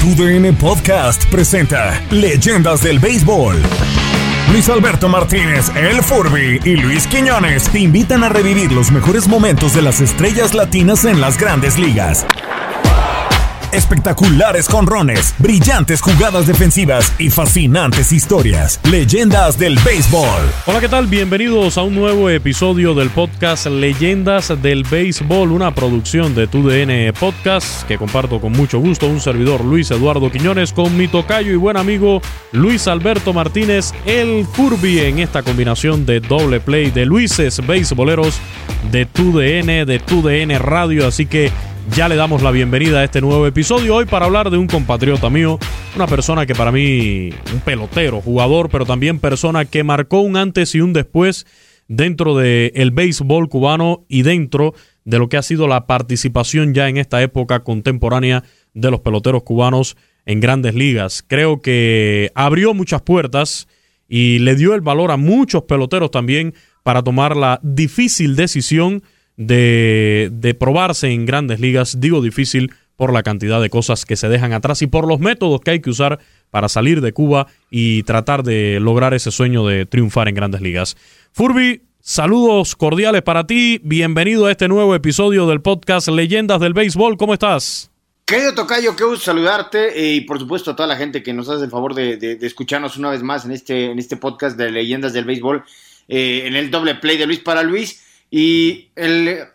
TUDN Podcast presenta Leyendas del Béisbol. Luis Alberto Martínez, El Furby y Luis Quiñones te invitan a revivir los mejores momentos de las estrellas latinas en las grandes ligas espectaculares conrones, brillantes jugadas defensivas y fascinantes historias. Leyendas del béisbol. Hola, ¿qué tal? Bienvenidos a un nuevo episodio del podcast Leyendas del béisbol, una producción de TUDN Podcast que comparto con mucho gusto un servidor Luis Eduardo Quiñones con mi tocayo y buen amigo Luis Alberto Martínez, el Furby en esta combinación de doble play de Luises Béisboleros de TUDN, de TUDN Radio, así que ya le damos la bienvenida a este nuevo episodio hoy para hablar de un compatriota mío, una persona que para mí, un pelotero, jugador, pero también persona que marcó un antes y un después dentro del el béisbol cubano y dentro de lo que ha sido la participación ya en esta época contemporánea de los peloteros cubanos en grandes ligas. Creo que abrió muchas puertas y le dio el valor a muchos peloteros también para tomar la difícil decisión de, probarse en grandes ligas. Digo difícil por la cantidad de cosas que se dejan atrás y por los métodos que hay que usar para salir de Cuba y tratar de lograr ese sueño de triunfar en grandes ligas. Furby, saludos cordiales para ti. Bienvenido a este nuevo episodio del podcast Leyendas del Béisbol. ¿Cómo estás? Querido Tocayo, qué gusto saludarte y por supuesto a toda la gente que nos hace el favor de, escucharnos una vez más en este, en este podcast de Leyendas del Béisbol, eh, en el doble play de Luis para Luis. Y el,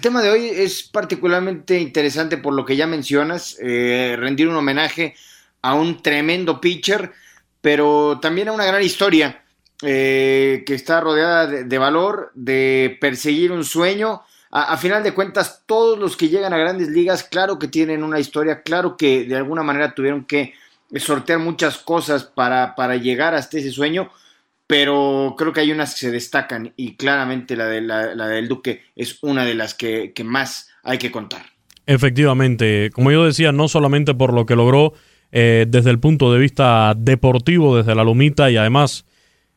tema de hoy es particularmente interesante por lo que ya mencionas, eh, rendir un homenaje a un tremendo pitcher, pero también a una gran historia eh, que está rodeada de, valor, de perseguir un sueño. A, final de cuentas, todos los que llegan a grandes ligas, claro que tienen una historia, claro que de alguna manera tuvieron que sortear muchas cosas para, para llegar hasta ese sueño, pero creo que hay unas que se destacan y claramente la, de, la, del Duque es una de las que, más hay que contar. Efectivamente, como yo decía, no solamente por lo que logró eh, desde el punto de vista deportivo, desde la lomita y además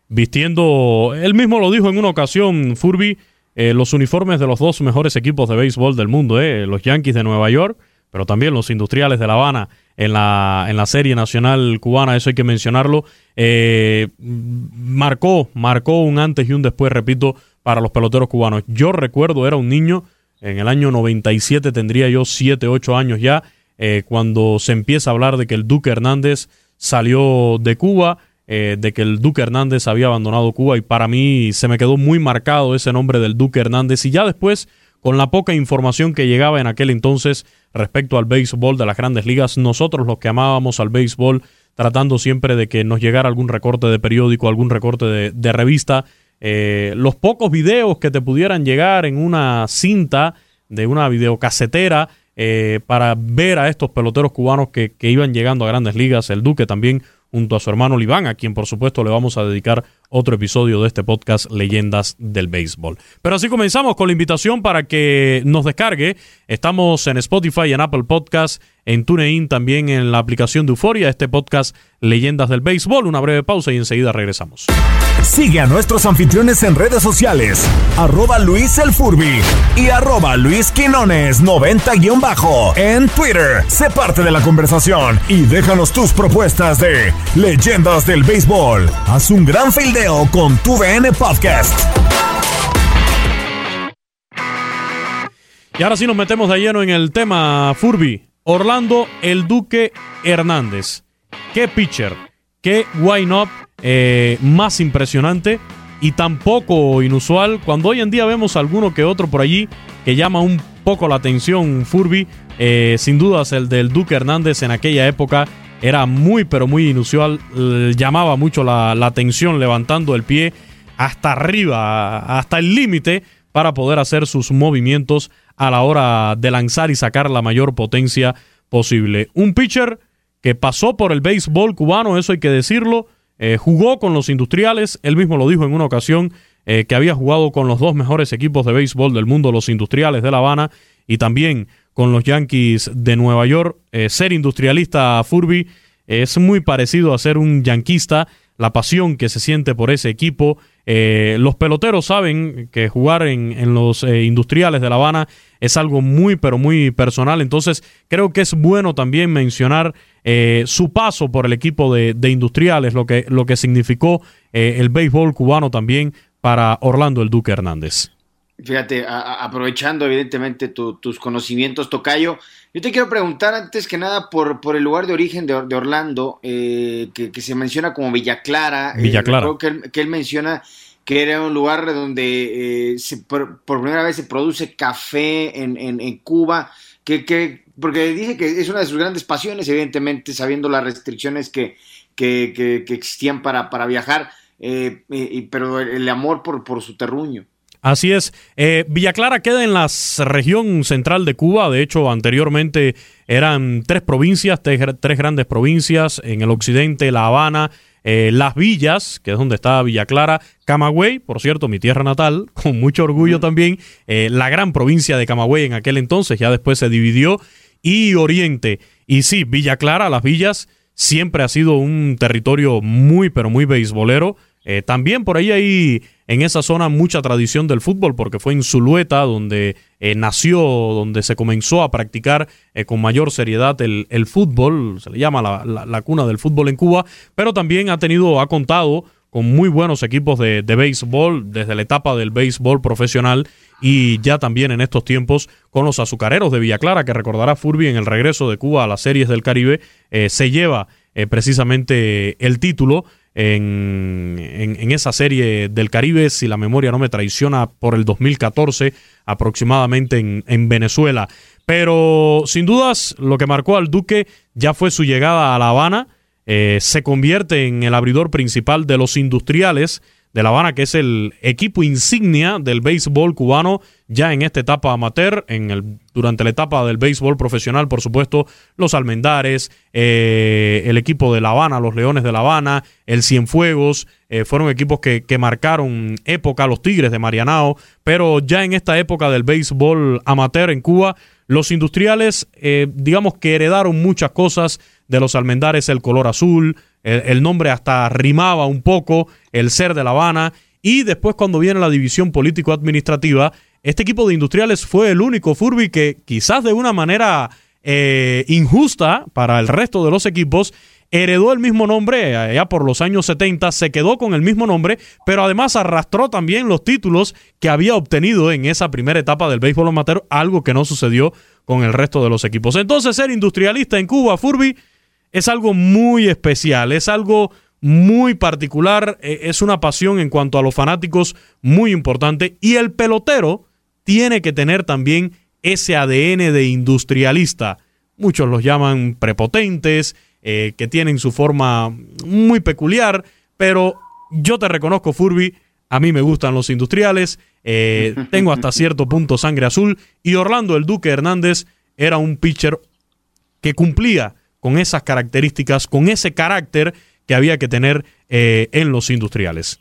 vistiendo, él mismo lo dijo en una ocasión, Furby, eh, los uniformes de los dos mejores equipos de béisbol del mundo, eh, los Yankees de Nueva York, pero también los industriales de La Habana en la, en la serie nacional cubana, eso hay que mencionarlo, eh, marcó, marcó un antes y un después, repito, para los peloteros cubanos. Yo recuerdo, era un niño, en el año 97 tendría yo 7, 8 años ya, eh, cuando se empieza a hablar de que el Duque Hernández salió de Cuba, eh, de que el Duque Hernández había abandonado Cuba y para mí se me quedó muy marcado ese nombre del Duque Hernández y ya después con la poca información que llegaba en aquel entonces respecto al béisbol de las grandes ligas, nosotros los que amábamos al béisbol, tratando siempre de que nos llegara algún recorte de periódico, algún recorte de, revista, eh, los pocos videos que te pudieran llegar en una cinta de una videocasetera eh, para ver a estos peloteros cubanos que, iban llegando a grandes ligas, el Duque también junto a su hermano Liván, a quien por supuesto le vamos a dedicar otro episodio de este podcast Leyendas del Béisbol. Pero así comenzamos con la invitación para que nos descargue. Estamos en Spotify, en Apple Podcast, en TuneIn, también en la aplicación de Euforia, este podcast Leyendas del Béisbol. Una breve pausa y enseguida regresamos. Sigue a nuestros anfitriones en redes sociales, arroba Luis El y arroba Luis Quinones 90-bajo en Twitter. Sé parte de la conversación y déjanos tus propuestas de Leyendas del Béisbol. Haz un gran con tu VN Podcast. Y ahora sí nos metemos de lleno en el tema Furby. Orlando El Duque Hernández. Qué pitcher, qué wine up eh, más impresionante y tampoco inusual. Cuando hoy en día vemos alguno que otro por allí que llama un poco la atención, Furby, eh, sin dudas el del Duque Hernández en aquella época era muy pero muy inusual, llamaba mucho la, atención levantando el pie hasta arriba, hasta el límite para poder hacer sus movimientos a la hora de lanzar y sacar la mayor potencia posible. Un pitcher que pasó por el béisbol cubano, eso hay que decirlo, eh, jugó con los industriales, él mismo lo dijo en una ocasión, eh, que había jugado con los dos mejores equipos de béisbol del mundo, los industriales de La Habana, y también con los Yankees de Nueva York. Eh, ser industrialista Furby es muy parecido a ser un yanquista, la pasión que se siente por ese equipo. los peloteros saben que jugar en, los industriales de La Habana es algo muy, pero muy personal. Entonces, creo que es bueno también mencionar eh, su paso por el equipo de, Industriales, lo que, lo que significó eh, el béisbol cubano también para Orlando el Duque Hernández. Fíjate, aprovechando evidentemente tus conocimientos, Tocayo, yo te quiero preguntar antes que nada por, por el lugar de origen de, Orlando, eh, que, se menciona como Villa Clara. Villa Clara. que él menciona que era un lugar donde eh, por, primera vez se produce café en, en, Cuba, que, que, porque dice que es una de sus grandes pasiones, evidentemente, sabiendo las restricciones que, que, que existían para, para viajar, eh, pero el amor por, por su terruño. Así es. Eh, Villa Clara queda en la región central de Cuba. De hecho, anteriormente eran tres provincias, tres, tres grandes provincias. En el occidente, La Habana, eh, Las Villas, que es donde está Villa Clara, Camagüey, por cierto, mi tierra natal, con mucho orgullo también, eh, la gran provincia de Camagüey en aquel entonces, ya después se dividió, y Oriente. Y sí, Villa Clara, Las Villas, siempre ha sido un territorio muy, pero muy beisbolero. Eh, también por ahí hay en esa zona mucha tradición del fútbol, porque fue en Zulueta donde eh, nació, donde se comenzó a practicar eh, con mayor seriedad el, fútbol, se le llama la, cuna del fútbol en Cuba, pero también ha tenido, ha contado con muy buenos equipos de, de béisbol desde la etapa del béisbol profesional y ya también en estos tiempos con los azucareros de Villa Clara, que recordará Furby en el regreso de Cuba a las series del Caribe, se lleva precisamente el título en, esa serie del Caribe, si la memoria no me traiciona, por el 2014 aproximadamente en, Venezuela. Pero sin dudas lo que marcó al Duque ya fue su llegada a La Habana, eh, se convierte en el abridor principal de los industriales de La Habana, que es el equipo insignia del béisbol cubano ya en esta etapa amateur, en el, durante la etapa del béisbol profesional, por supuesto, los Almendares, eh, el equipo de La Habana, los Leones de La Habana, el Cienfuegos, eh, fueron equipos que, que, marcaron época, los Tigres de Marianao, pero ya en esta época del béisbol amateur en Cuba, los industriales, eh, digamos que heredaron muchas cosas de los Almendares, el color azul, el, nombre hasta rimaba un poco, el ser de La Habana. Y después cuando viene la división político-administrativa, este equipo de industriales fue el único Furby que quizás de una manera eh, injusta para el resto de los equipos, heredó el mismo nombre allá por los años 70, se quedó con el mismo nombre, pero además arrastró también los títulos que había obtenido en esa primera etapa del béisbol amateur, algo que no sucedió con el resto de los equipos. Entonces, ser industrialista en Cuba, Furby, es algo muy especial, es algo muy particular, eh, es una pasión en cuanto a los fanáticos muy importante y el pelotero tiene que tener también ese ADN de industrialista. Muchos los llaman prepotentes, eh, que tienen su forma muy peculiar, pero yo te reconozco, Furby, a mí me gustan los industriales, eh, tengo hasta cierto punto sangre azul y Orlando el Duque Hernández era un pitcher que cumplía con esas características, con ese carácter que había que tener eh, en los industriales.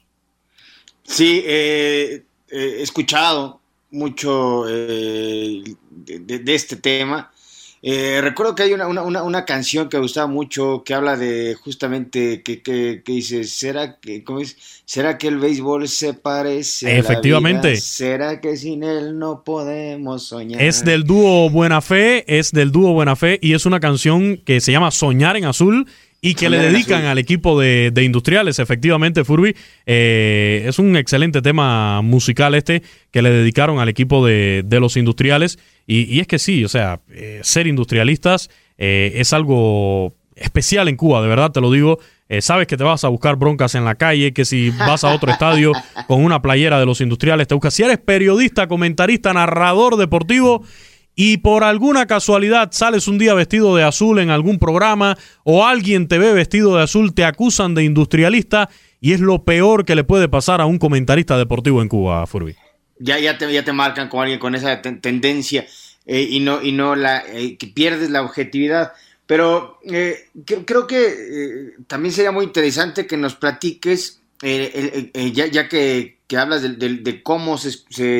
Sí, eh, he escuchado mucho eh, de, este tema eh, recuerdo que hay una, una, una, canción que me gustaba mucho que habla de justamente que, que, dice, ¿será que, ¿cómo es? ¿será que el béisbol se parece? Efectivamente. A ¿Será que sin él no podemos soñar? Es del dúo Buena Fe, es del dúo Buena Fe y es una canción que se llama Soñar en Azul y que le dedican al equipo de, industriales, efectivamente, Furby. Eh, es un excelente tema musical este que le dedicaron al equipo de, los industriales. Y, es que sí, o sea, eh, ser industrialistas eh, es algo especial en Cuba, de verdad te lo digo. sabes que te vas a buscar broncas en la calle, que si vas a otro estadio con una playera de los industriales, te buscas. Si eres periodista, comentarista, narrador deportivo y por alguna casualidad sales un día vestido de azul en algún programa o alguien te ve vestido de azul, te acusan de industrialista y es lo peor que le puede pasar a un comentarista deportivo en Cuba, Furby. Ya, ya, te, ya te marcan con alguien con esa tendencia eh, y no, y no la, eh, que pierdes la objetividad. Pero eh, creo que también sería muy interesante que nos platiques, ya, ya que, hablas de, cómo se,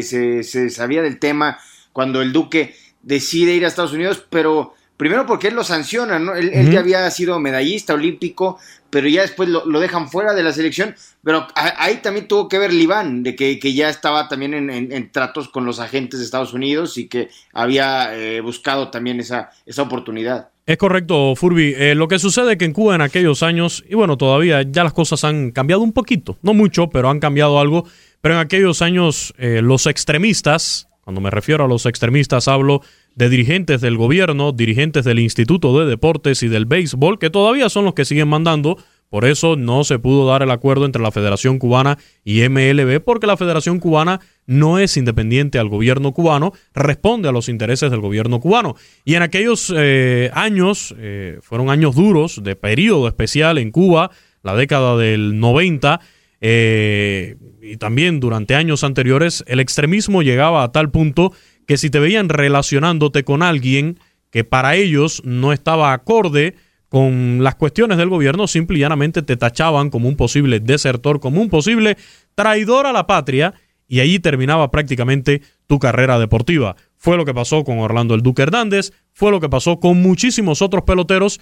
se, se sabía del tema cuando el Duque decide ir a Estados Unidos, pero, Primero porque él lo sanciona, ¿no? Él, ya había sido medallista olímpico, pero ya después lo, dejan fuera de la selección. Pero ahí también tuvo que ver Libán, de que, ya estaba también en, tratos con los agentes de Estados Unidos y que había eh, buscado también esa, esa oportunidad. Es correcto, Furby. Eh, lo que sucede es que en Cuba en aquellos años, y bueno, todavía ya las cosas han cambiado un poquito, no mucho, pero han cambiado algo. Pero en aquellos años eh, los extremistas, cuando me refiero a los extremistas hablo de dirigentes del gobierno, dirigentes del Instituto de Deportes y del Béisbol, que todavía son los que siguen mandando. Por eso no se pudo dar el acuerdo entre la Federación Cubana y MLB, porque la Federación Cubana no es independiente al gobierno cubano, responde a los intereses del gobierno cubano. Y en aquellos eh, años, eh, fueron años duros, de periodo especial en Cuba, la década del 90, eh, y también durante años anteriores, el extremismo llegaba a tal punto que si te veían relacionándote con alguien que para ellos no estaba acorde con las cuestiones del gobierno, simple y llanamente te tachaban como un posible desertor, como un posible traidor a la patria, y allí terminaba prácticamente tu carrera deportiva. Fue lo que pasó con Orlando el Duque Hernández, fue lo que pasó con muchísimos otros peloteros,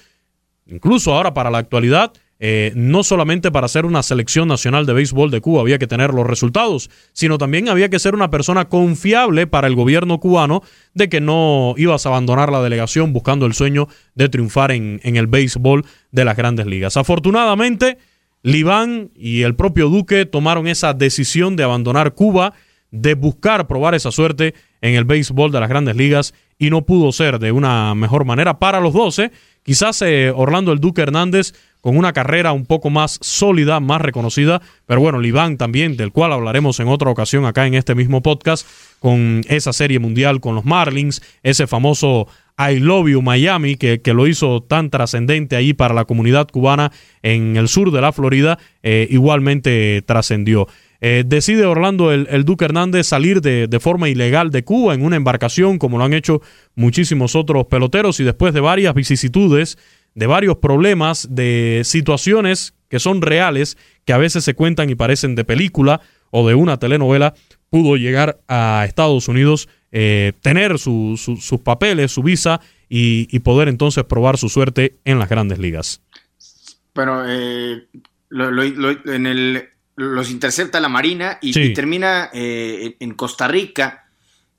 incluso ahora para la actualidad, eh, no solamente para ser una selección nacional de béisbol de Cuba había que tener los resultados, sino también había que ser una persona confiable para el gobierno cubano de que no ibas a abandonar la delegación buscando el sueño de triunfar en, en el béisbol de las grandes ligas. Afortunadamente, Libán y el propio Duque tomaron esa decisión de abandonar Cuba, de buscar probar esa suerte en el béisbol de las grandes ligas y no pudo ser de una mejor manera para los 12. Quizás eh, Orlando el Duque Hernández con una carrera un poco más sólida, más reconocida, pero bueno, Libán también, del cual hablaremos en otra ocasión acá en este mismo podcast, con esa serie mundial con los Marlins, ese famoso I Love You Miami, que, que lo hizo tan trascendente ahí para la comunidad cubana en el sur de la Florida, eh, igualmente trascendió. Eh, decide Orlando el, Duque Hernández salir de, de, forma ilegal de Cuba en una embarcación, como lo han hecho muchísimos otros peloteros, y después de varias vicisitudes, de varios problemas, de situaciones que son reales, que a veces se cuentan y parecen de película o de una telenovela, pudo llegar a Estados Unidos, eh, tener sus papeles, su visa y, poder entonces probar su suerte en las grandes ligas. Bueno, eh, en el, los intercepta la Marina y, termina eh, en Costa Rica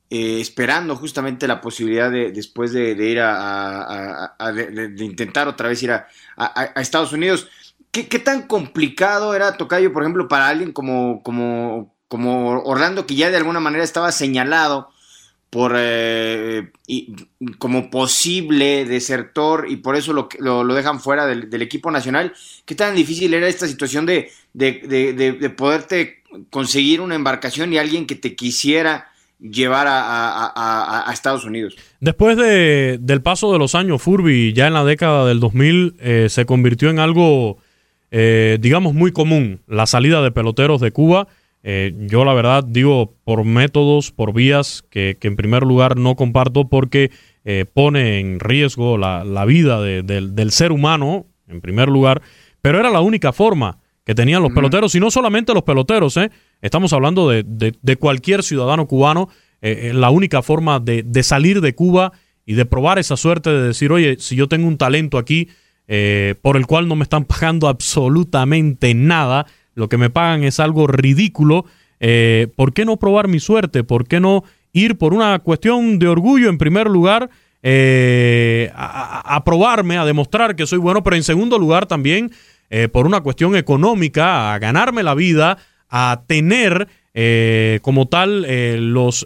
eh, esperando justamente la posibilidad de después de, ir a, intentar otra vez ir a, Estados Unidos. ¿Qué, tan complicado era Tocayo, por ejemplo, para alguien como, como, como Orlando, que ya de alguna manera estaba señalado por eh, como posible desertor y por eso lo, lo, dejan fuera del, equipo nacional. ¿Qué tan difícil era esta situación de, de, poderte conseguir una embarcación y alguien que te quisiera llevar a, Estados Unidos? Después de, del paso de los años, Furby, ya en la década del 2000, eh, se convirtió en algo, eh, digamos, muy común, la salida de peloteros de Cuba eh, yo la verdad digo por métodos, por vías que, en primer lugar no comparto porque eh, pone en riesgo la, vida del ser humano, en primer lugar, pero era la única forma que tenían los peloteros, y no solamente los peloteros, ¿eh? Estamos hablando de, cualquier ciudadano cubano, la única forma de, salir de Cuba y de probar esa suerte de decir, oye, si yo tengo un talento aquí por el cual no me están pagando absolutamente nada, lo que me pagan es algo ridículo. Eh, ¿Por qué no probar mi suerte? ¿Por qué no ir por una cuestión de orgullo en primer lugar? Eh, a, probarme, a demostrar que soy bueno, pero en segundo lugar también eh, por una cuestión económica, a ganarme la vida, a tener como tal los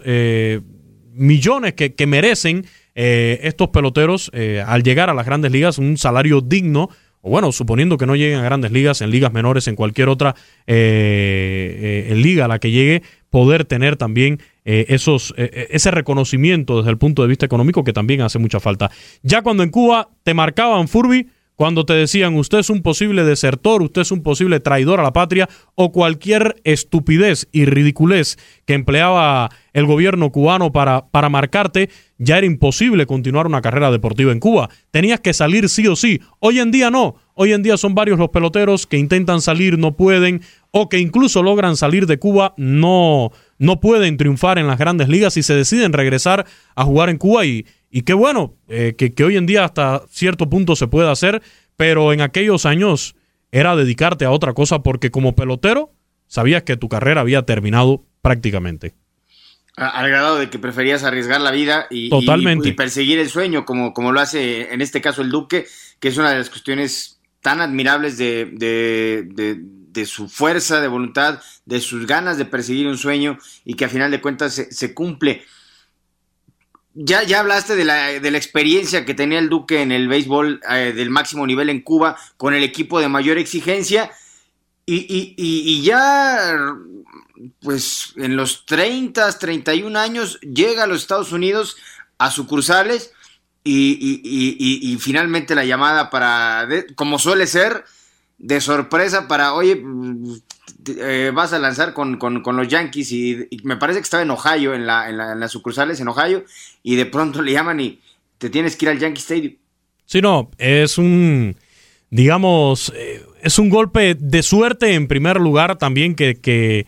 millones que, que merecen estos peloteros al llegar a las grandes ligas, un salario digno, o bueno, suponiendo que no lleguen a grandes ligas, en ligas menores, en cualquier otra eh, eh, liga a la que llegue, poder tener también eh, esos, ese reconocimiento desde el punto de vista económico que también hace mucha falta. Ya cuando en Cuba te marcaban Furby, cuando te decían usted es un posible desertor, usted es un posible traidor a la patria o cualquier estupidez y ridiculez que empleaba el gobierno cubano para, para marcarte, ya era imposible continuar una carrera deportiva en Cuba. Tenías que salir sí o sí. Hoy en día no. Hoy en día son varios los peloteros que intentan salir, no pueden, o que incluso logran salir de Cuba, no, no pueden triunfar en las grandes ligas y se deciden regresar a jugar en Cuba y, y qué bueno eh, que, que hoy en día hasta cierto punto se puede hacer, pero en aquellos años era dedicarte a otra cosa porque como pelotero sabías que tu carrera había terminado prácticamente. Al grado de que preferías arriesgar la vida y, Totalmente. y- y perseguir el sueño, como, como lo hace en este caso el Duque, que es una de las cuestiones tan admirables de, de- de- de su fuerza de voluntad, de sus ganas de perseguir un sueño y que a final de cuentas se, se cumple. Ya, ya hablaste de la, de la experiencia que tenía el Duque en el béisbol eh, del máximo nivel en Cuba con el equipo de mayor exigencia. Y, y- y- y ya pues en los 30, 31 años llega a los Estados Unidos a sucursales y, finalmente la llamada para, como suele ser, de sorpresa para, oye, eh, vas a lanzar con, con- los Yankees y, y me parece que estaba en Ohio, en, la, en, la- en las sucursales en Ohio, y de pronto le llaman y te tienes que ir al Yankee Stadium. Sí, no, es un, digamos, eh, es un golpe de suerte en primer lugar también que, que,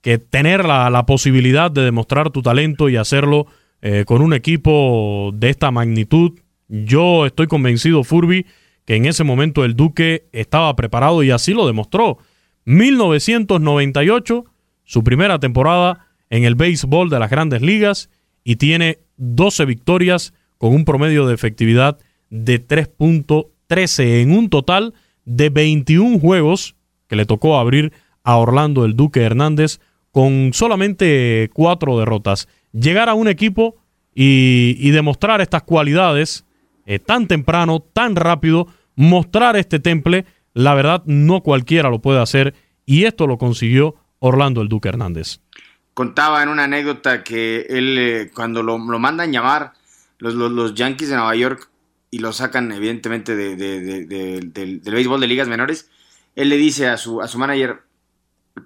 que tener la, la posibilidad de demostrar tu talento y hacerlo eh, con un equipo de esta magnitud. Yo estoy convencido, Furby, que en ese momento el Duque estaba preparado y así lo demostró. 1998, su primera temporada en el béisbol de las grandes ligas y tiene 12 victorias con un promedio de efectividad de 3.13 en un total de 21 juegos que le tocó abrir a Orlando el Duque Hernández con solamente cuatro derrotas. Llegar a un equipo y, demostrar estas cualidades eh, tan temprano, tan rápido, mostrar este temple, la verdad no cualquiera lo puede hacer y esto lo consiguió Orlando el Duque Hernández. contaba en una anécdota que él, eh, cuando lo, lo mandan llamar los, los, los Yankees de Nueva York y lo sacan, evidentemente, de, de- de- de- del, del béisbol de ligas menores, él le dice a su, a su manager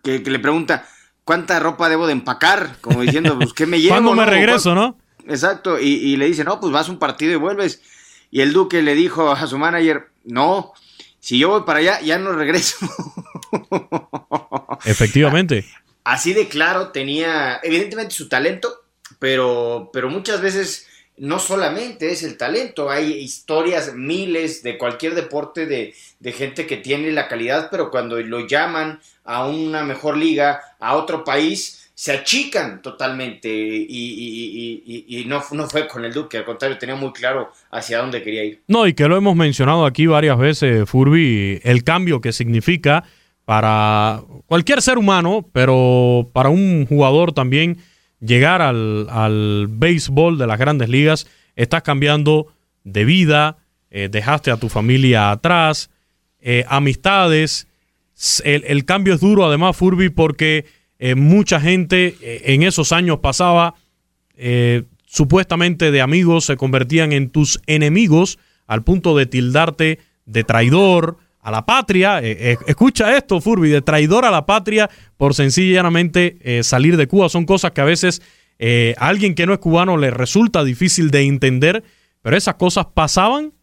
que, que le pregunta: ¿Cuánta ropa debo de empacar? Como diciendo, pues, ¿qué me llevo? ¿Cuándo me no? regreso, no? Exacto, y, y le dice: No, pues vas a un partido y vuelves. Y el Duque le dijo a su manager: No, si yo voy para allá, ya no regreso. Efectivamente. así de claro tenía evidentemente su talento, pero, pero muchas veces no solamente es el talento, hay historias, miles de cualquier deporte de, de gente que tiene la calidad, pero cuando lo llaman a una mejor liga, a otro país, se achican totalmente y, y- y- no, no fue con el Duque, al contrario, tenía muy claro hacia dónde quería ir. No, y que lo hemos mencionado aquí varias veces, Furby, el cambio que significa para cualquier ser humano, pero para un jugador también llegar al, al béisbol de las grandes ligas, estás cambiando de vida, eh, dejaste a tu familia atrás, eh, amistades. El, el cambio es duro, además, Furby, porque eh, mucha gente eh, en esos años pasaba eh, supuestamente de amigos se convertían en tus enemigos al punto de tildarte de traidor a la patria. Escucha esto, Furby, de traidor a la patria por sencillamente salir de Cuba. Son cosas que a veces a alguien que no es cubano le resulta difícil de entender, pero esas cosas pasaban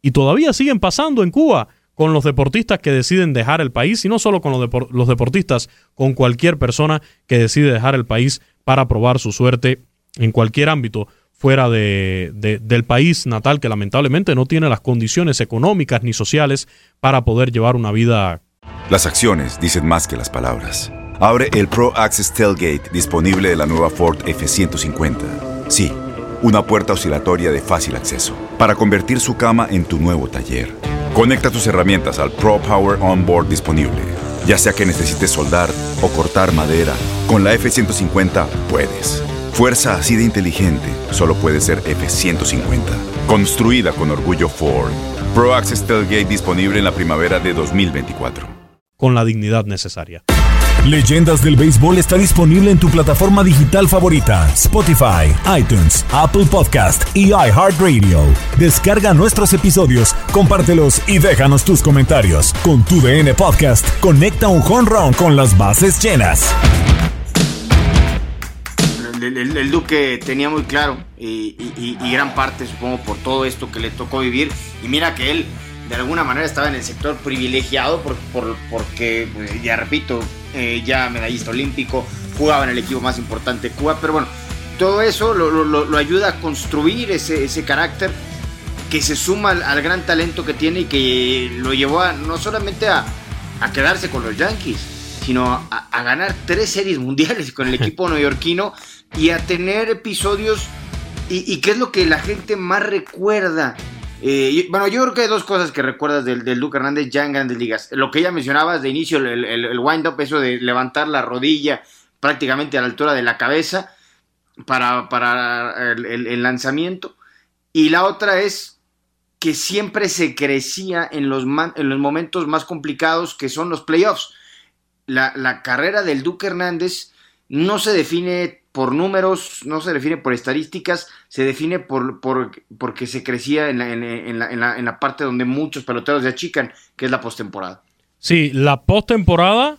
y todavía siguen pasando en Cuba con los deportistas que deciden dejar el país y no solo con los, depor- los deportistas, con cualquier persona que decide dejar el país para probar su suerte en cualquier ámbito fuera de- del país natal que lamentablemente no tiene las condiciones económicas ni sociales para poder llevar una vida Las acciones dicen más que las palabras. Abre el Pro Access Tailgate disponible de la nueva Ford F-150. Sí, una puerta oscilatoria de fácil acceso para convertir su cama en tu nuevo taller. Conecta tus herramientas al Pro Power Onboard disponible. Ya sea que necesites soldar o cortar madera, con la F-150 puedes. Fuerza así de inteligente solo puede ser F-150. Construida con orgullo Ford. Pro Access Tailgate disponible en la primavera de 2024. con la dignidad necesaria. Leyendas del Béisbol está disponible en tu plataforma digital favorita, Spotify, iTunes, Apple Podcast y iHeartRadio. Descarga nuestros episodios, compártelos y déjanos tus comentarios. Con tu DN Podcast, conecta un home run con las bases llenas. El, Duque tenía muy claro y, gran parte, supongo, por todo esto que le tocó vivir. Y mira que él, de alguna manera, estaba en el sector privilegiado por- porque, eh, ya repito, eh, ya medallista olímpico, jugaba en el equipo más importante de Cuba. Pero bueno, todo eso lo, ayuda a construir ese, ese carácter que se suma al, gran talento que tiene y que lo llevó a, no solamente a, a quedarse con los Yankees, sino a, ganar tres series mundiales con el equipo neoyorquino y a tener episodios. Y, qué es lo que la gente más recuerda. Eh, bueno, yo creo que hay dos cosas que recuerdas del, Luke Hernández ya en grandes ligas. Lo que ella mencionabas de inicio, el, el, wind-up, eso de levantar la rodilla prácticamente a la altura de la cabeza para, el, lanzamiento. Y la otra es que siempre se crecía en los, en los momentos más complicados que son los playoffs la, carrera del Duque Hernández no se define por números, no se define por estadísticas, se define por, por porque se crecía en la, en, la, en, la, parte donde muchos peloteros se achican, que es la postemporada. Sí, la postemporada,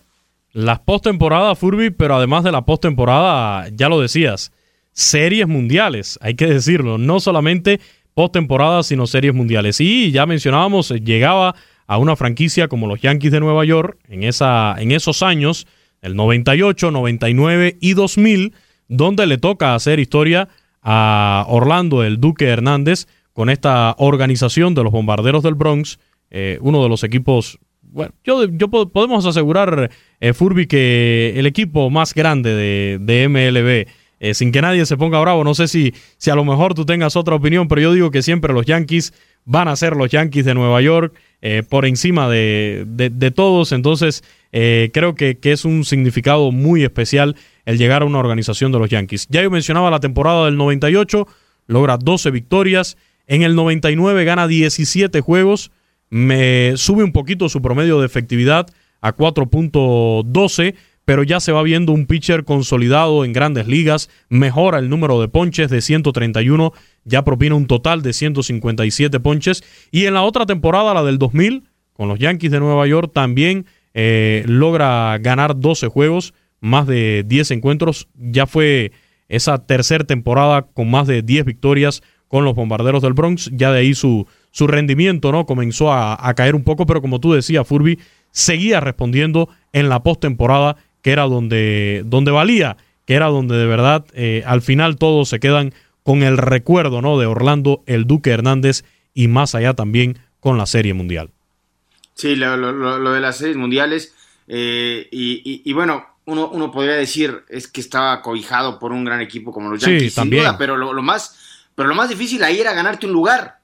las postemporadas, Furby, pero además de la postemporada, ya lo decías, series mundiales, hay que decirlo, no solamente postemporada, sino series mundiales. Y ya mencionábamos, llegaba a una franquicia como los Yankees de Nueva York en, esa, en esos años, el 98, 99 y 2000, donde le toca hacer historia a Orlando el Duque Hernández con esta organización de los Bombarderos del Bronx, eh, uno de los equipos, bueno, yo, yo podemos asegurar, eh, Furby, que el equipo más grande de, de MLB, eh, sin que nadie se ponga bravo, no sé si, si a lo mejor tú tengas otra opinión, pero yo digo que siempre los Yankees van a ser los Yankees de Nueva York eh, por encima de, todos. Entonces, eh, creo que, es un significado muy especial el llegar a una organización de los Yankees. Ya yo mencionaba la temporada del 98, logra 12 victorias. En el 99 gana 17 juegos, me sube un poquito su promedio de efectividad a 4.12 pero ya se va viendo un pitcher consolidado en grandes ligas, mejora el número de ponches de 131, ya propina un total de 157 ponches, y en la otra temporada, la del 2000, con los Yankees de Nueva York, también eh, logra ganar 12 juegos, más de 10 encuentros, ya fue esa tercera temporada con más de 10 victorias con los Bombarderos del Bronx, ya de ahí su, su rendimiento no comenzó a, a caer un poco, pero como tú decías, Furby seguía respondiendo en la postemporada que era donde, donde valía, que era donde de verdad eh, al final todos se quedan con el recuerdo ¿no? de Orlando, el Duque Hernández y más allá también con la Serie Mundial. Sí, lo, de las series mundiales eh, y, bueno, uno, uno, podría decir es que estaba cobijado por un gran equipo como los Yankees, sí, también. pero lo, más, pero lo más difícil ahí era ganarte un lugar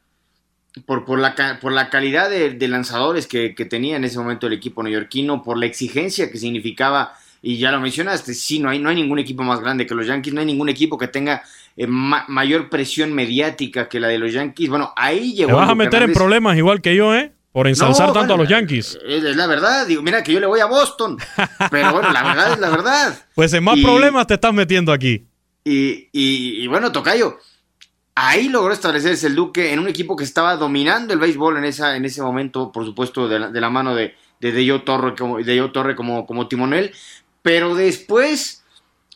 por, por, la, por la calidad de, lanzadores que, que, tenía en ese momento el equipo neoyorquino, por la exigencia que significaba y ya lo mencionaste, sí, no hay, no hay ningún equipo más grande que los Yankees, no hay ningún equipo que tenga eh, mayor presión mediática que la de los Yankees. Bueno, ahí llegó. Te vas a meter en problemas igual que yo, ¿eh? Por ensalzar tanto a los Yankees. Es, la verdad, digo, mira que yo le voy a Boston. Pero bueno, la verdad es la verdad. Pues en más problemas te estás metiendo aquí. Y, y, bueno, Tocayo, ahí logró establecerse el Duque en un equipo que estaba dominando el béisbol en, esa, en ese momento, por supuesto, de la, de la mano de, de Deyo Torre, como, de Torre como, como timonel, pero después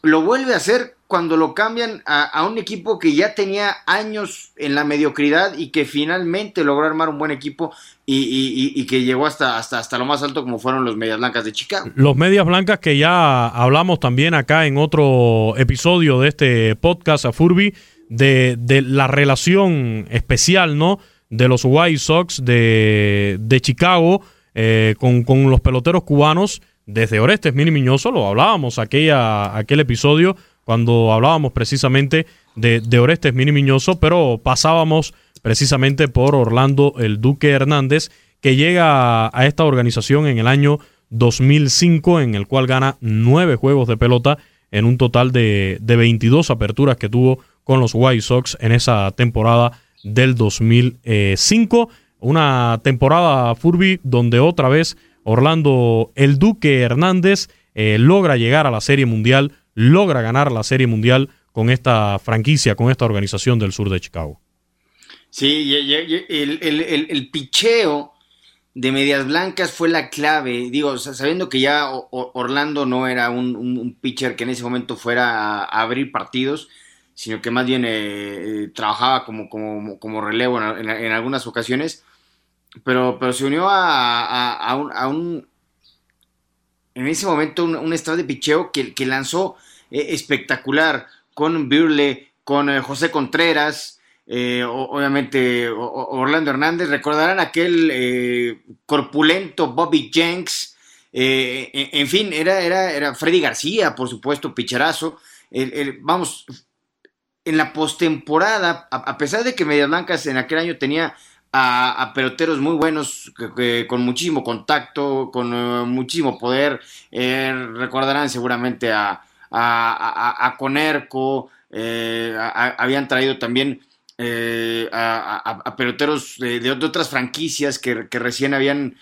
lo vuelve a hacer cuando lo cambian a, un equipo que ya tenía años en la mediocridad y que finalmente logró armar un buen equipo y, que llegó hasta, hasta, hasta lo más alto como fueron los Medias Blancas de Chicago. Los Medias Blancas que ya hablamos también acá en otro episodio de este podcast a Furby de, la relación especial, ¿no? De los White Sox de, Chicago eh, con, con los peloteros cubanos desde Orestes Mini Miñoso, lo hablábamos aquella, aquel episodio cuando hablábamos precisamente de, Orestes Mini Miñoso, pero pasábamos precisamente por Orlando el Duque Hernández, que llega a esta organización en el año 2005, en el cual gana nueve juegos de pelota en un total de, de 22 aperturas que tuvo con los White Sox en esa temporada del 2005. Una temporada Furby donde otra vez Orlando El Duque Hernández eh, logra llegar a la Serie Mundial, logra ganar la Serie Mundial con esta franquicia, con esta organización del sur de Chicago. Sí, el, picheo de Medias Blancas fue la clave, digo, sabiendo que ya Orlando no era un, pitcher que en ese momento fuera a, abrir partidos, sino que más bien eh, eh, trabajaba como, como, como relevo en, algunas ocasiones pero, pero se unió a, a, un, a un, en ese momento un, estado de picheo que, que lanzó eh, espectacular. con Birle, con eh, José Contreras, eh, obviamente Orlando Hernández, recordarán aquel corpulento Bobby Jenks, en, fin, era, era, era Freddy García, por supuesto, picherazo. vamos, en la postemporada, a, pesar de que Medias Blancas en aquel año tenía a, peloteros muy buenos, con muchísimo contacto, con eh, muchísimo poder. Eh, recordarán seguramente a, a, Conerco, eh, habían traído también a, peloteros de, otras franquicias que, recién habían...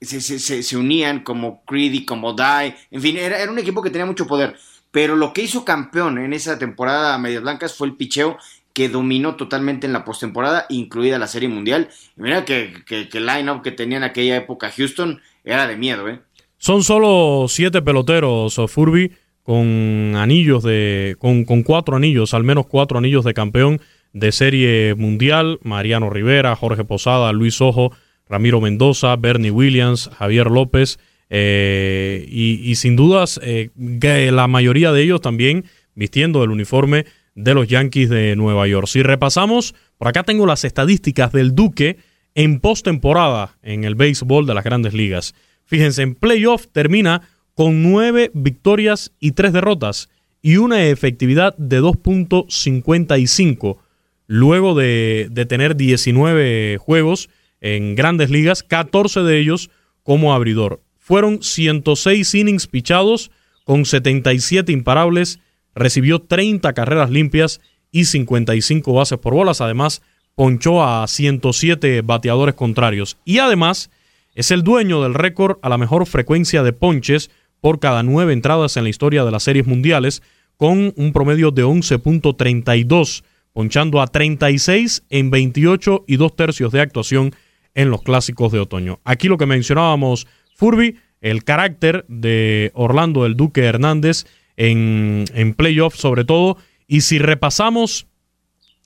Se, se, unían como Creedy, como Die, en fin, era, era un equipo que tenía mucho poder pero lo que hizo campeón en esa temporada a Medias Blancas fue el picheo que dominó totalmente en la postemporada, incluida la Serie Mundial. Y mira que, el line-up que tenía en aquella época Houston era de miedo, ¿eh? Son solo siete peloteros, Furby, con anillos de. Con, con cuatro anillos, al menos cuatro anillos de campeón de Serie Mundial. Mariano Rivera, Jorge Posada, Luis Ojo, Ramiro Mendoza, Bernie Williams, Javier López. Eh, y, sin dudas, eh, la mayoría de ellos también vistiendo el uniforme de los Yankees de Nueva York. Si repasamos, por acá tengo las estadísticas del Duque en postemporada en el béisbol de las grandes ligas. Fíjense, en playoff termina con nueve victorias y tres derrotas y una efectividad de 2.55 luego de, de tener 19 juegos en grandes ligas, 14 de ellos como abridor fueron 106 innings pichados con 77 imparables, recibió 30 carreras limpias y 55 bases por bolas. Además, ponchó a 107 bateadores contrarios. Y además, es el dueño del récord a la mejor frecuencia de ponches por cada nueve entradas en la historia de las series mundiales, con un promedio de 11.32, ponchando a 36 en 28 y dos tercios de actuación en los clásicos de otoño. Aquí lo que mencionábamos Furby, el carácter de Orlando el Duque Hernández en, en playoffs sobre todo. Y si repasamos,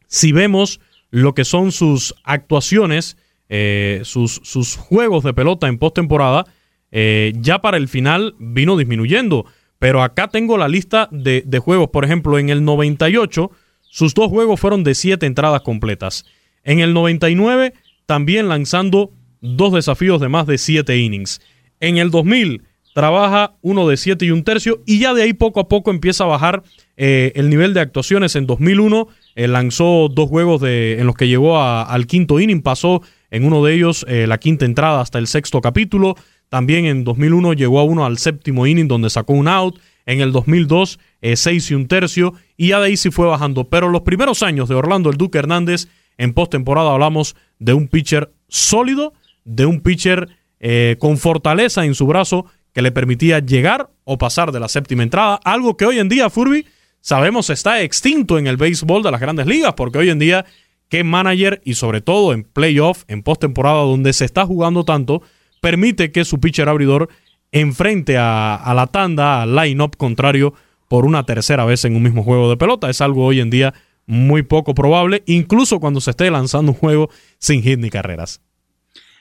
si vemos lo que son sus actuaciones, eh, sus, sus, juegos de pelota en postemporada, eh, ya para el final vino disminuyendo. Pero acá tengo la lista de, de, juegos. Por ejemplo, en el 98, sus dos juegos fueron de siete entradas completas. En el 99, también lanzando dos desafíos de más de siete innings. En el 2000 trabaja uno de 7 y un tercio y ya de ahí poco a poco empieza a bajar eh, el nivel de actuaciones. En 2001 eh, lanzó dos juegos de, en los que llegó al quinto inning, pasó en uno de ellos eh, la quinta entrada hasta el sexto capítulo. También en 2001 llegó a uno al séptimo inning donde sacó un out. En el 2002, 6 y un tercio. Y ya de ahí sí fue bajando. Pero los primeros años de Orlando el Duque Hernández, en postemporada hablamos de un pitcher sólido, de un pitcher eh, con fortaleza en su brazo que le permitía llegar o pasar de la séptima entrada, algo que hoy en día, Furby, sabemos está extinto en el béisbol de las grandes ligas, porque hoy en día, ¿qué manager y sobre todo en playoff, en postemporada, donde se está jugando tanto, permite que su pitcher abridor enfrente a, a la tanda, al line-up contrario, por una tercera vez en un mismo juego de pelota? Es algo hoy en día muy poco probable, incluso cuando se esté lanzando un juego sin hit ni carreras.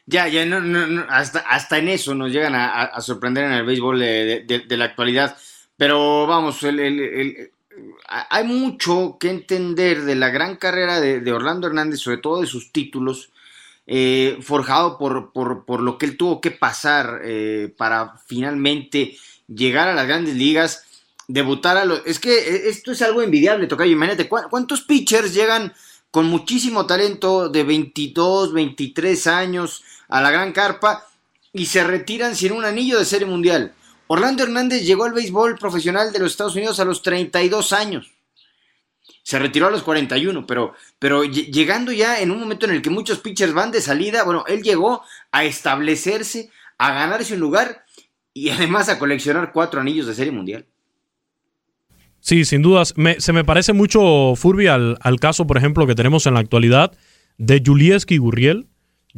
Ya, ya, no, no, hasta, hasta en eso nos llegan a, sorprender en el béisbol de, la actualidad. Pero vamos, el, hay mucho que entender de la gran carrera de, Orlando Hernández, sobre todo de sus títulos, eh, forjado por, por, lo que él tuvo que pasar eh, para finalmente llegar a las grandes ligas, debutar a los... Es que e, esto es algo envidiable, Tocayo. Imagínate, ¿cuántos pitchers llegan con muchísimo talento de 22, 23 años a la gran carpa y se retiran sin un anillo de serie mundial. Orlando Hernández llegó al béisbol profesional de los Estados Unidos a los 32 años. Se retiró a los 41, pero, pero llegando ya en un momento en el que muchos pitchers van de salida, bueno, él llegó a establecerse, a ganarse un lugar y además a coleccionar cuatro anillos de serie mundial. Sí, sin dudas. se me parece mucho, Furby, al, al, caso, por ejemplo, que tenemos en la actualidad de Julieski Gurriel.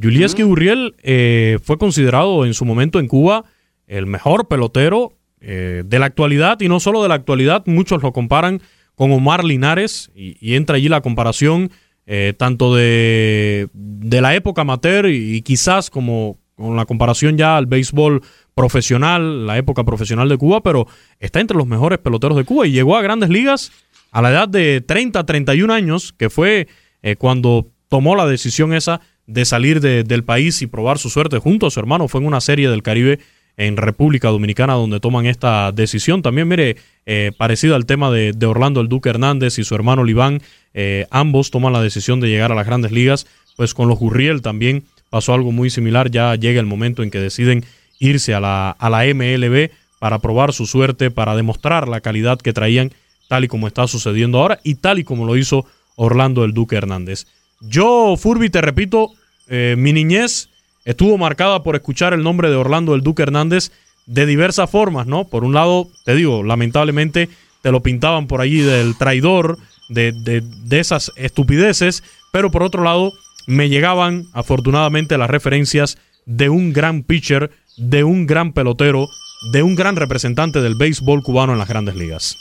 Julieski Gurriel eh, fue considerado en su momento en Cuba el mejor pelotero eh, de la actualidad, y no solo de la actualidad, muchos lo comparan con Omar Linares, y, entra allí la comparación eh, tanto de, de, la época amateur y, quizás como con la comparación ya al béisbol profesional, la época profesional de Cuba, pero está entre los mejores peloteros de Cuba y llegó a grandes ligas a la edad de 30, 31 años, que fue eh, cuando tomó la decisión esa de salir del país y probar su suerte junto a su hermano. Fue en una serie del Caribe en República Dominicana donde toman esta decisión. También, mire, eh, parecido al tema de, Orlando el Duque Hernández y su hermano Liván, eh, ambos toman la decisión de llegar a las grandes ligas. Pues con los Gurriel también pasó algo muy similar. Ya llega el momento en que deciden irse a la, a la MLB para probar su suerte, para demostrar la calidad que traían, tal y como está sucediendo ahora y tal y como lo hizo Orlando el Duque Hernández. Yo, Furby, te repito, eh, mi niñez estuvo marcada por escuchar el nombre de Orlando el Duque Hernández de diversas formas, ¿no? Por un lado, te digo, lamentablemente te lo pintaban por allí del traidor, de, de, esas estupideces, pero por otro lado, me llegaban afortunadamente las referencias de un gran pitcher, de un gran pelotero, de un gran representante del béisbol cubano en las grandes ligas.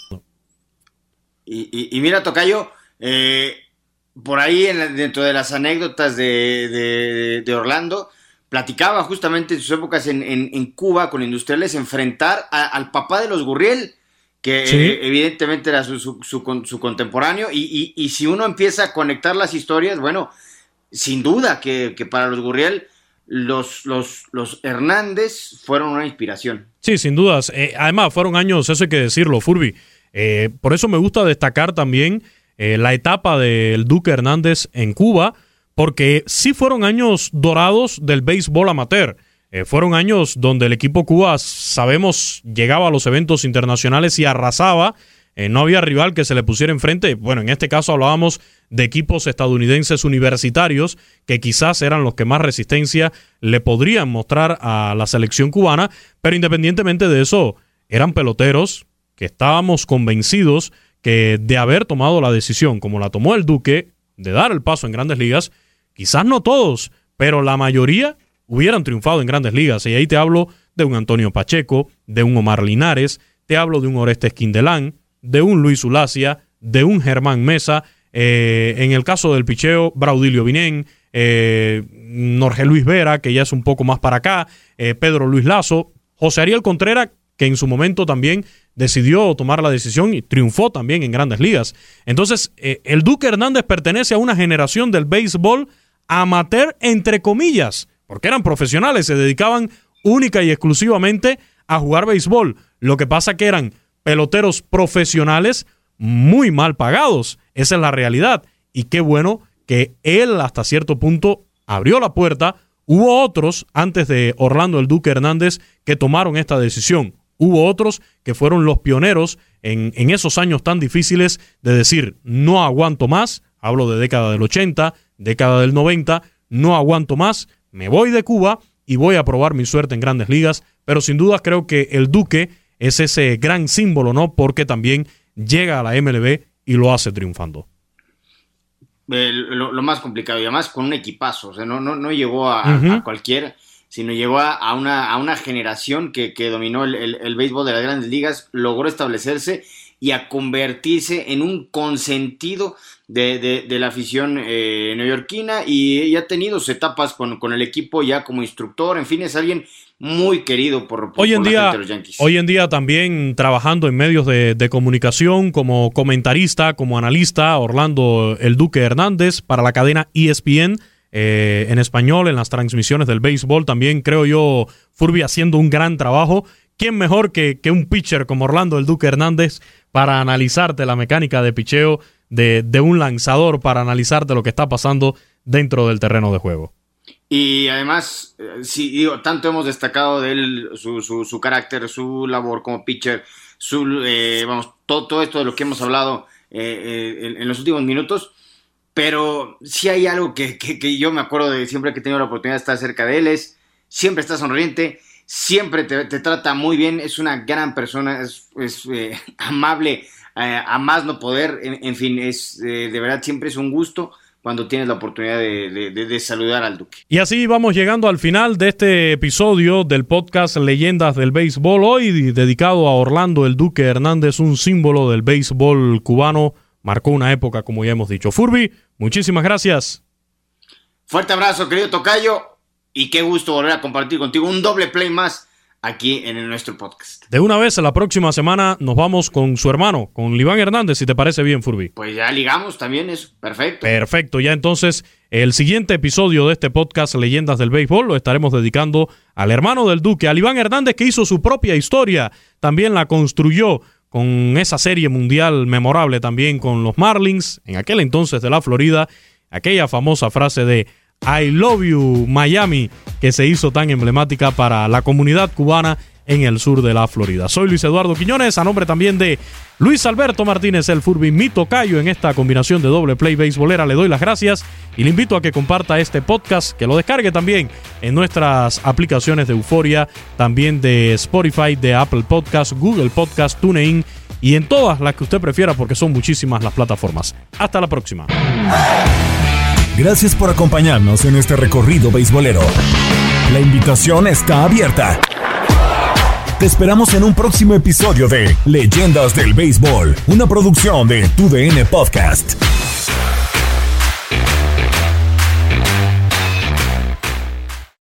Y, mira, Tocayo, eh, por ahí dentro de las anécdotas de, Orlando, platicaba justamente en sus épocas en, Cuba con industriales enfrentar al papá de los Gurriel, que eh, evidentemente era su, contemporáneo, y, si uno empieza a conectar las historias, bueno, sin duda que, para los Gurriel los, los, los, Hernández fueron una inspiración. Sí, sin dudas. Eh, además, fueron años, eso hay que decirlo, Furby. Eh, por eso me gusta destacar también eh, la etapa del Duque Hernández en Cuba, porque sí fueron años dorados del béisbol amateur. Fueron años donde el equipo Cuba, sabemos, llegaba a los eventos internacionales y arrasaba. No había rival que se le pusiera enfrente. Bueno, en este caso hablábamos de equipos estadounidenses universitarios que quizás eran los que más resistencia le podrían mostrar a la selección cubana, pero independientemente de eso, eran peloteros que estábamos convencidos que de haber tomado la decisión como la tomó el Duque de dar el paso en grandes ligas, quizás no todos, pero la mayoría hubieran triunfado en grandes ligas. Y ahí te hablo de un Antonio Pacheco, de un Omar Linares, te hablo de un Orestes Quindelán, de un Luis Ulacia, de un Germán Mesa, eh, en el caso del picheo, Braudilio Vinén, eh, Norge Luis Vera, que ya es un poco más para acá, eh, Pedro Luis Lazo, José Ariel Contreras, que en su momento también decidió tomar la decisión y triunfó también en grandes ligas. Entonces, eh, el Duque Hernández pertenece a una generación del béisbol amateur, entre comillas, porque eran profesionales, se dedicaban única y exclusivamente a jugar béisbol. Lo que pasa que eran peloteros profesionales muy mal pagados. Esa es la realidad. Y qué bueno que él hasta cierto punto abrió la puerta. Hubo otros antes de Orlando el Duque Hernández que tomaron esta decisión. Hubo otros que fueron los pioneros en, esos años tan difíciles de decir, no aguanto más, hablo de década del 80, década del 90, no aguanto más, me voy de Cuba y voy a probar mi suerte en grandes ligas, pero sin duda creo que el Duque es ese gran símbolo, ¿no? Porque también llega a la MLB y lo hace triunfando. lo, más complicado y además con un equipazo, o sea, no, no, no llegó a, a cualquier sino llegó a, una, a una, generación que, dominó el, béisbol de las grandes ligas, logró establecerse y a convertirse en un consentido de, la afición eh, neoyorquina y, ha tenido sus etapas con, el equipo ya como instructor, en fin, es alguien muy querido por, hoy en día, los Yankees. Hoy en día también trabajando en medios de, de, comunicación como comentarista, como analista, Orlando El Duque Hernández para la cadena ESPN eh, en español, en las transmisiones del béisbol. También creo yo, Furby haciendo un gran trabajo. ¿Quién mejor que, que un pitcher como Orlando el Duque Hernández para analizarte la mecánica de picheo de, de un lanzador, para analizarte lo que está pasando dentro del terreno de juego? Y además, eh, digo, tanto hemos destacado de él, su, su, carácter, su labor como pitcher, su, eh, vamos, todo, todo, esto de lo que hemos hablado en, los últimos minutos. Pero sí hay algo que, yo me acuerdo de siempre que he tenido la oportunidad de estar cerca de él, es siempre está sonriente, siempre te, trata muy bien, es una gran persona, es, eh, amable eh, a más no poder, en, fin, es eh, de verdad siempre es un gusto cuando tienes la oportunidad de, saludar al Duque. Y así vamos llegando al final de este episodio del podcast Leyendas del Béisbol, hoy dedicado a Orlando el Duque Hernández, un símbolo del béisbol cubano marcó una época, como ya hemos dicho. Furby, muchísimas gracias. Fuerte abrazo, querido Tocayo. Y qué gusto volver a compartir contigo un doble play más aquí en nuestro podcast. De una vez, la próxima semana nos vamos con su hermano, con Liván Hernández, si te parece bien, Furby. Pues ya ligamos también eso, perfecto. Perfecto, ya entonces el siguiente episodio de este podcast Leyendas del Béisbol lo estaremos dedicando al hermano del Duque, a Iván Hernández, que hizo su propia historia, también la construyó con esa serie mundial memorable también con los Marlins, en aquel entonces de la Florida, aquella famosa frase de I Love You Miami, que se hizo tan emblemática para la comunidad cubana en el sur de la Florida. Soy Luis Eduardo Quiñones, a nombre también de Luis Alberto Martínez, el Furby, mi tocayo en esta combinación de doble play beisbolera. Le doy las gracias y le invito a que comparta este podcast, que lo descargue también en nuestras aplicaciones de Euforia, también de Spotify, de Apple Podcast, Google Podcast, TuneIn y en todas las que usted prefiera porque son muchísimas las plataformas. Hasta la próxima. Gracias por acompañarnos en este recorrido beisbolero. La invitación está abierta. Te esperamos en un próximo episodio de Leyendas del Béisbol, una producción de TUDN Podcast.